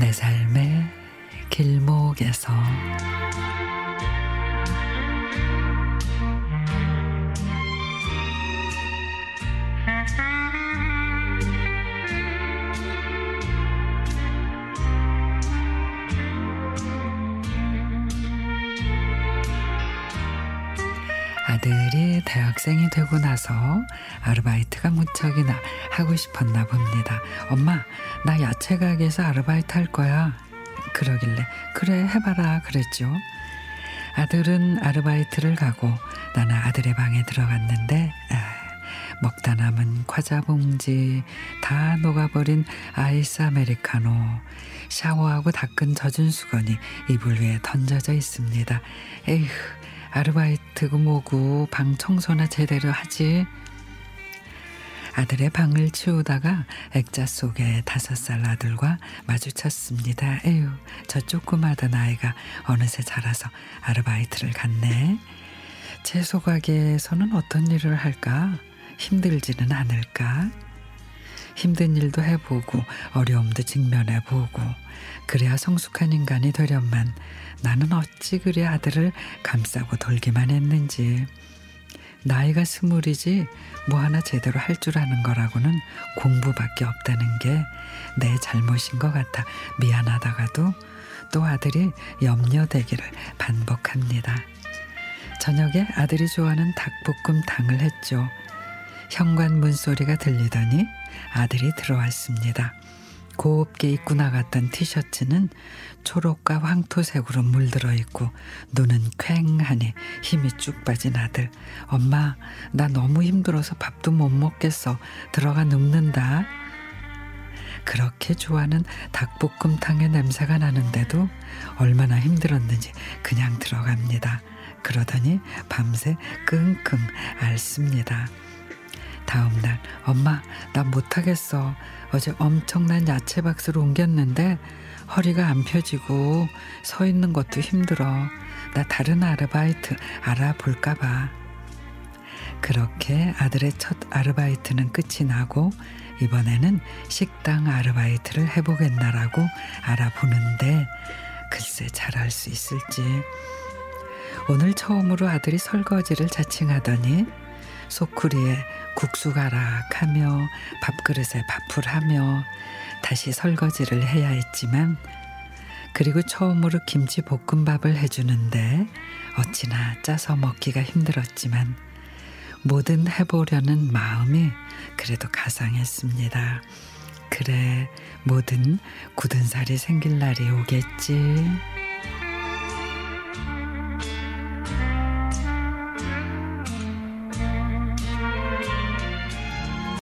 내 삶의 길목에서. 아들이 대학생이 되고 나서 아르바이트가 무척이나 하고 싶었나 봅니다. 엄마, 나 야채 가게에서 아르바이트 할 거야. 그러길래 그래 해봐라 그랬죠. 아들은 아르바이트를 가고 나는 아들의 방에 들어갔는데 아, 먹다 남은 과자 봉지 다 녹아버린 아이스 아메리카노 샤워하고 닦은 젖은 수건이 이불 위에 던져져 있습니다. 에휴 아르바이트고 뭐고 방 청소나 제대로 하지. 아들의 방을 치우다가 액자 속에 다섯 살 아들과 마주쳤습니다. 에휴, 저 조그마한 아이가 어느새 자라서 아르바이트를 갔네. 채소 가게에서는 어떤 일을 할까? 힘들지는 않을까? 힘든 일도 해보고 어려움도 직면해보고 그래야 성숙한 인간이 되련만 나는 어찌 그리 아들을 감싸고 돌기만 했는지 나이가 스물이지 뭐 하나 제대로 할 줄 아는 거라고는 공부밖에 없다는 게 내 잘못인 것 같아 미안하다가도 또 아들이 염려되기를 반복합니다. 저녁에 아들이 좋아하는 닭볶음탕을 했죠. 현관 문 소리가 들리더니 아들이 들어왔습니다. 곱게 입고 나갔던 티셔츠는 초록과 황토색으로 물들어 있고 눈은 퀭하니 힘이 쭉 빠진 아들. 엄마, 나 너무 힘들어서 밥도 못 먹겠어. 들어가 눕는다. 그렇게 좋아하는 닭볶음탕의 냄새가 나는데도 얼마나 힘들었는지 그냥 들어갑니다. 그러더니 밤새 끙끙 앓습니다. 다음 날 엄마 나 못하겠어. 어제 엄청난 야채 박스를 옮겼는데 허리가 안 펴지고 서 있는 것도 힘들어. 나 다른 아르바이트 알아볼까 봐. 그렇게 아들의 첫 아르바이트는 끝이 나고 이번에는 식당 아르바이트를 해보겠나라고 알아보는데 글쎄 잘할 수 있을지. 오늘 처음으로 아들이 설거지를 자칭하더니 소쿠리에 국수 가락하며 밥그릇에 밥풀 하며 다시 설거지를 해야 했지만 그리고 처음으로 김치 볶음밥을 해주는데 어찌나 짜서 먹기가 힘들었지만 뭐든 해보려는 마음이 그래도 가상했습니다. 그래, 뭐든 굳은 살이 생길 날이 오겠지.